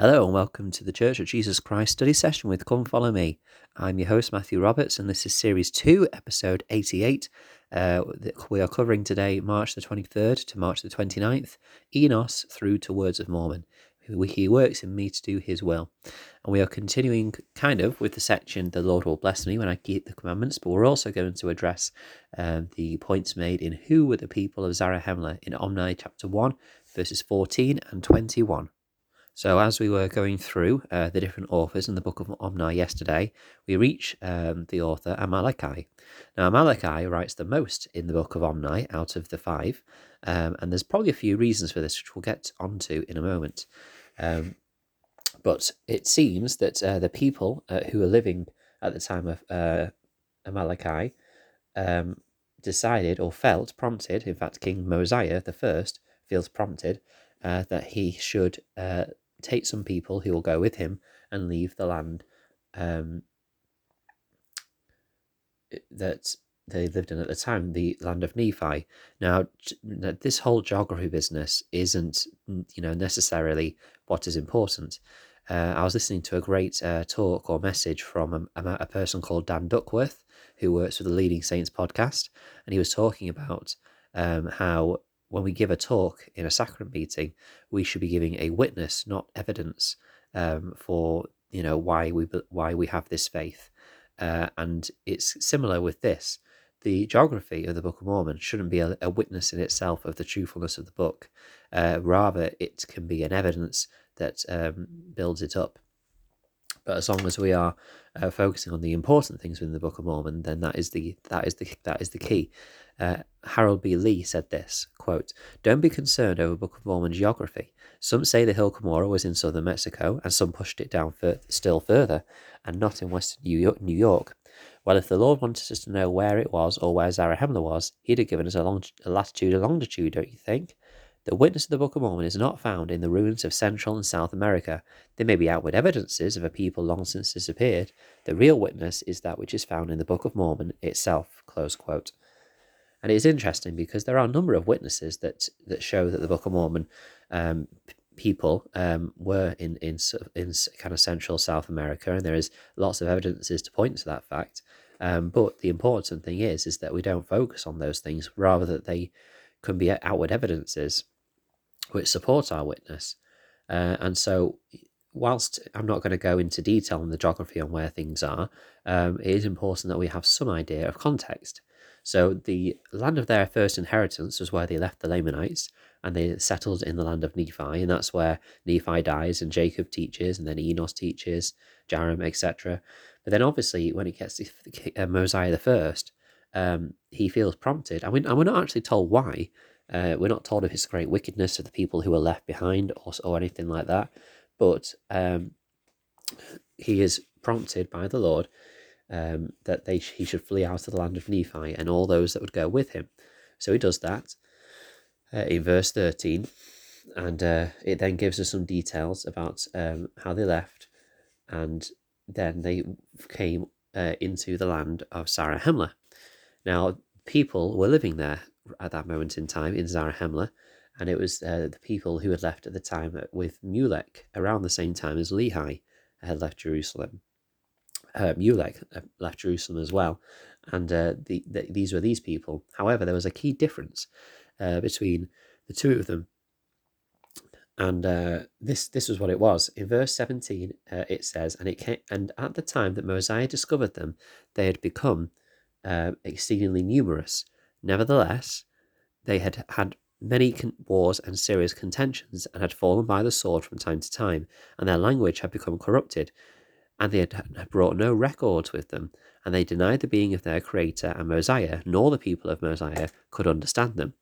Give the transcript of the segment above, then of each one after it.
Hello and welcome to the Church of Jesus Christ study session with Come Follow Me. I'm your host, Matthew Roberts, and this is Series 2, Episode 88. Uh, we are covering today March the 23rd to March the 29th, Enos through to Words of Mormon. He works in me to do his will. And we are continuing kind of with the section, The Lord will bless me when I keep the commandments, but we're also going to address um, the points made in Who were the people of Zarahemla in Omni chapter 1, verses 14 and 21. So, as we were going through uh, the different authors in the book of Omni yesterday, we reach um, the author Amaleki. Now, Amaleki writes the most in the book of Omni out of the five, um, and there's probably a few reasons for this, which we'll get onto in a moment. Um, but it seems that uh, the people uh, who were living at the time of uh, Amaleki um, decided or felt prompted, in fact, King Mosiah the first feels prompted uh, that he should uh, take some people who will go with him and leave the land um, that they lived in at the time, the land of Nephi. Now, this whole geography business isn't, you know, necessarily what is important. Uh, I was listening to a great uh, talk or message from a, a, person called Dan Duckworth, who works for the Leading Saints podcast, and he was talking about um, how when we give a talk in a sacrament meeting, we should be giving a witness, not evidence, um, for you know why we why we have this faith. Uh, and it's similar with this. The geography of the Book of Mormon shouldn't be a, a witness in itself of the truthfulness of the book. Uh, rather, it can be an evidence that um, builds it up. But as long as we are uh, focusing on the important things within the Book of Mormon, then that is the that is the that is the key. Uh, Harold B. Lee said this quote, Don't be concerned over Book of Mormon geography. Some say the Hill Cumorah was in southern Mexico, and some pushed it down for, still further, and not in western New York, New York. Well, if the Lord wanted us to know where it was or where Zarahemla was, he'd have given us a, long, a latitude longitude, don't you think? The witness of the Book of Mormon is not found in the ruins of Central and South America. There may be outward evidences of a people long since disappeared. The real witness is that which is found in the Book of Mormon itself. And it's interesting because there are a number of witnesses that that show that the Book of Mormon um, people um, were in in in kind of Central South America, and there is lots of evidences to point to that fact. Um, but the important thing is is that we don't focus on those things, rather that they can be outward evidences which support our witness. Uh, and so, whilst I'm not going to go into detail on the geography on where things are, um, it is important that we have some idea of context. So, the land of their first inheritance was where they left the Lamanites and they settled in the land of Nephi, and that's where Nephi dies and Jacob teaches, and then Enos teaches, Jarom, etc. But then, obviously, when it gets to uh, Mosiah the first, um, he feels prompted, and, we, and we're not actually told why, uh, we're not told of his great wickedness of the people who were left behind or, or anything like that, but um, he is prompted by the Lord um, that they he should flee out of the land of Nephi and all those that would go with him. So he does that uh, in verse 13, and uh, it then gives us some details about um, how they left, and then they came uh, into the land of Zarahemla. Now, people were living there at that moment in time in Zarahemla, and it was uh, the people who had left at the time with Mulek around the same time as Lehi had left Jerusalem. Uh, Mulek uh, left Jerusalem as well, and uh, the, the, these were these people. However, there was a key difference uh, between the two of them, and uh, this this was what it was. In verse seventeen, it says, "And it came, and at the time that Mosiah discovered them, they had become exceedingly numerous." Nevertheless, they had had many con- wars and serious contentions and had fallen by the sword from time to time, and their language had become corrupted, and they had, had brought no records with them, and they denied the being of their creator and Mosiah, nor the people of Mosiah could understand them.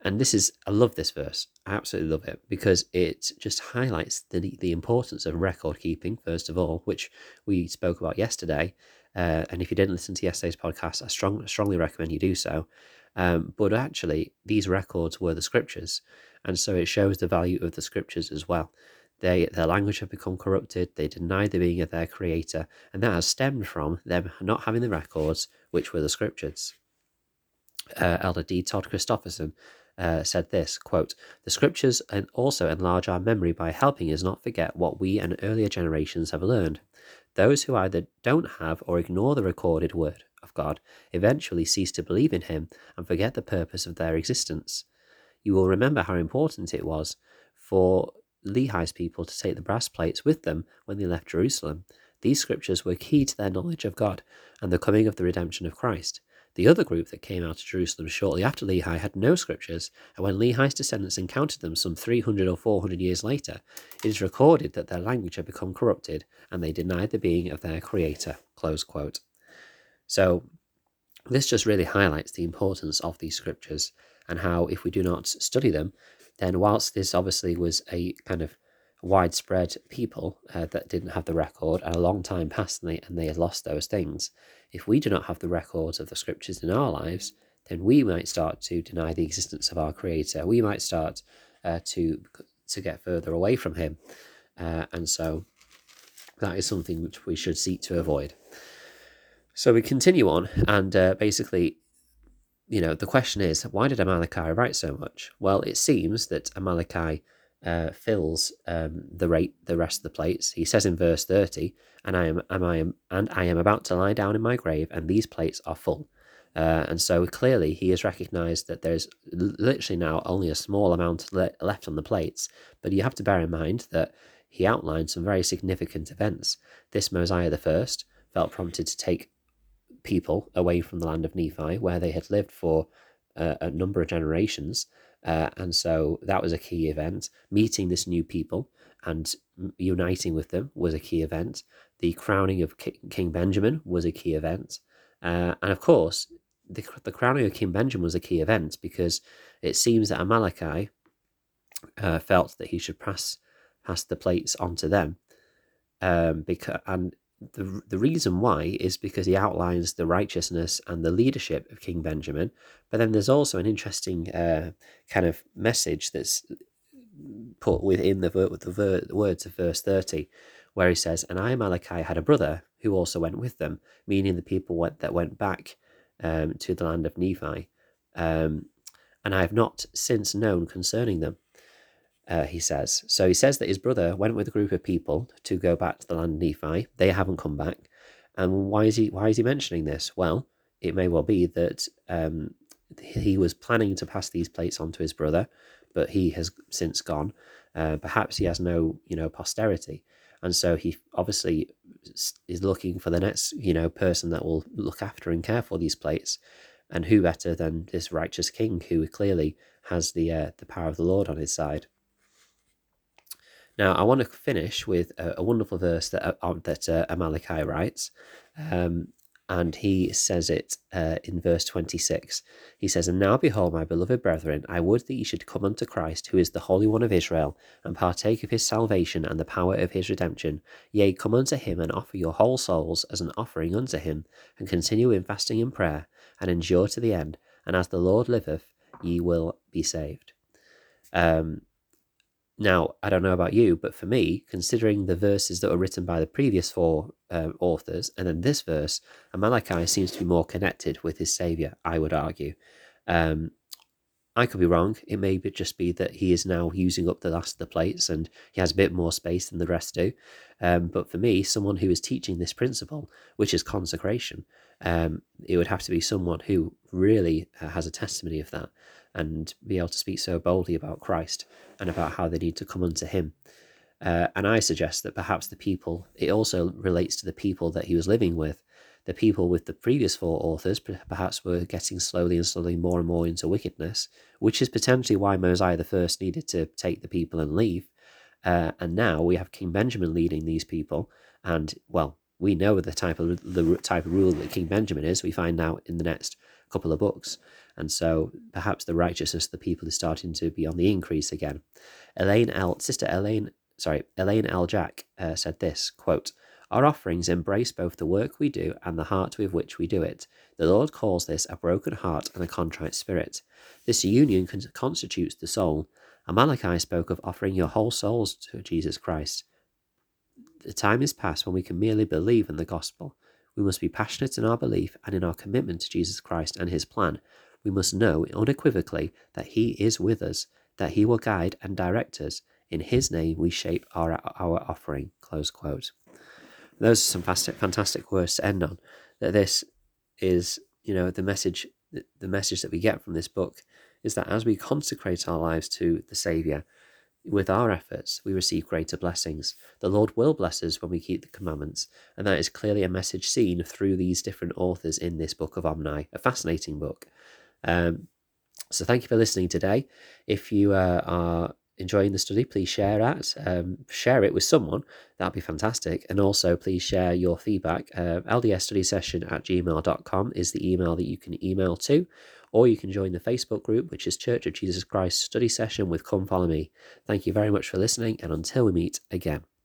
And this is, I love this verse. I absolutely love it because it just highlights the, the importance of record keeping, first of all, which we spoke about yesterday, uh, and if you didn't listen to yesterday's podcast, I strong, strongly recommend you do so. Um, but actually, these records were the scriptures, and so it shows the value of the scriptures as well. They, their language have become corrupted, they deny the being of their creator, and that has stemmed from them not having the records, which were the scriptures. Uh, Elder D. Todd Christofferson uh, said this quote, The scriptures also enlarge our memory by helping us not forget what we and earlier generations have learned. Those who either don't have or ignore the recorded word of God eventually cease to believe in Him and forget the purpose of their existence. You will remember how important it was for Lehi's people to take the brass plates with them when they left Jerusalem. These scriptures were key to their knowledge of God and the coming of the redemption of Christ. The other group that came out of Jerusalem shortly after Lehi had no scriptures, and when Lehi's descendants encountered them some 300 or 400 years later, it is recorded that their language had become corrupted and they denied the being of their creator. Close quote. So, this just really highlights the importance of these scriptures and how, if we do not study them, then whilst this obviously was a kind of widespread people uh, that didn't have the record and a long time passed and they, and they had lost those things, if we do not have the records of the scriptures in our lives, then we might start to deny the existence of our Creator. We might start uh, to to get further away from Him, uh, and so that is something which we should seek to avoid. So we continue on, and uh, basically, you know, the question is, why did Amaleki write so much? Well, it seems that Amaleki uh, fills um, the rate the rest of the plates. He says in verse thirty, "And I am, am I am, and I am about to lie down in my grave, and these plates are full." Uh, and so clearly he has recognized that there's literally now only a small amount le- left on the plates. But you have to bear in mind that he outlined some very significant events. This Mosiah the first felt prompted to take people away from the land of Nephi, where they had lived for uh, a number of generations, uh, and so that was a key event. Meeting this new people and uniting with them was a key event. The crowning of King Benjamin was a key event. Uh, and of course, the, the crowning of King Benjamin was a key event because it seems that Amaleki uh, felt that he should pass pass the plates on to them. Um, because and the, the reason why is because he outlines the righteousness and the leadership of King Benjamin. But then there's also an interesting uh, kind of message that's put within the, the, ver- the words of verse 30, where he says, And I, Malachi, had a brother who also went with them, meaning the people went, that went back um, to the land of Nephi. Um, and I have not since known concerning them uh, he says. So he says that his brother went with a group of people to go back to the land of Nephi. They haven't come back. And why is he why is he mentioning this? Well, it may well be that um, he was planning to pass these plates on to his brother, but he has since gone. Uh, perhaps he has no, you know, posterity, and so he obviously is looking for the next, you know, person that will look after and care for these plates. And who better than this righteous king, who clearly has the uh, the power of the Lord on his side? Now, I want to finish with a, a wonderful verse that uh, that uh, Amaleki writes, um, and he says it uh, in verse 26. He says, And now behold, my beloved brethren, I would that ye should come unto Christ, who is the Holy One of Israel, and partake of his salvation and the power of his redemption. Yea, come unto him and offer your whole souls as an offering unto him, and continue in fasting and prayer, and endure to the end, and as the Lord liveth, ye will be saved. Um, now, I don't know about you, but for me, considering the verses that were written by the previous four um, authors, and then this verse, Malachi seems to be more connected with his Saviour, I would argue. Um, I could be wrong. It may just be that he is now using up the last of the plates and he has a bit more space than the rest do. Um, but for me, someone who is teaching this principle, which is consecration, um, it would have to be someone who really uh, has a testimony of that and be able to speak so boldly about Christ and about how they need to come unto Him. Uh, and I suggest that perhaps the people, it also relates to the people that he was living with. The people with the previous four authors perhaps were getting slowly and slowly more and more into wickedness, which is potentially why Mosiah the first needed to take the people and leave. Uh, and now we have King Benjamin leading these people, and well, we know the type of the type of rule that King Benjamin is. We find out in the next couple of books. And so perhaps the righteousness of the people is starting to be on the increase again. Elaine L. Sister Elaine, sorry, Elaine L. Jack uh, said this quote, Our offerings embrace both the work we do and the heart with which we do it. The Lord calls this a broken heart and a contrite spirit. This union con- constitutes the soul. Amaleki spoke of offering your whole souls to Jesus Christ. The time is past when we can merely believe in the gospel. We must be passionate in our belief and in our commitment to Jesus Christ and his plan, we must know unequivocally that He is with us, that He will guide and direct us. In His name we shape our, our offering. Close quote. Those are some fantastic, fantastic words to end on. That this is, you know, the message, the message that we get from this book is that as we consecrate our lives to the Saviour, with our efforts, we receive greater blessings. The Lord will bless us when we keep the commandments, and that is clearly a message seen through these different authors in this book of Omni, a fascinating book. Um, so, thank you for listening today. If you uh, are enjoying the study, please share that. Um, share it with someone. That'd be fantastic. And also, please share your feedback. Uh, LDSstudy at gmail.com is the email that you can email to or you can join the Facebook group, which is Church of Jesus Christ Study Session with Come Follow Me. Thank you very much for listening, and until we meet again.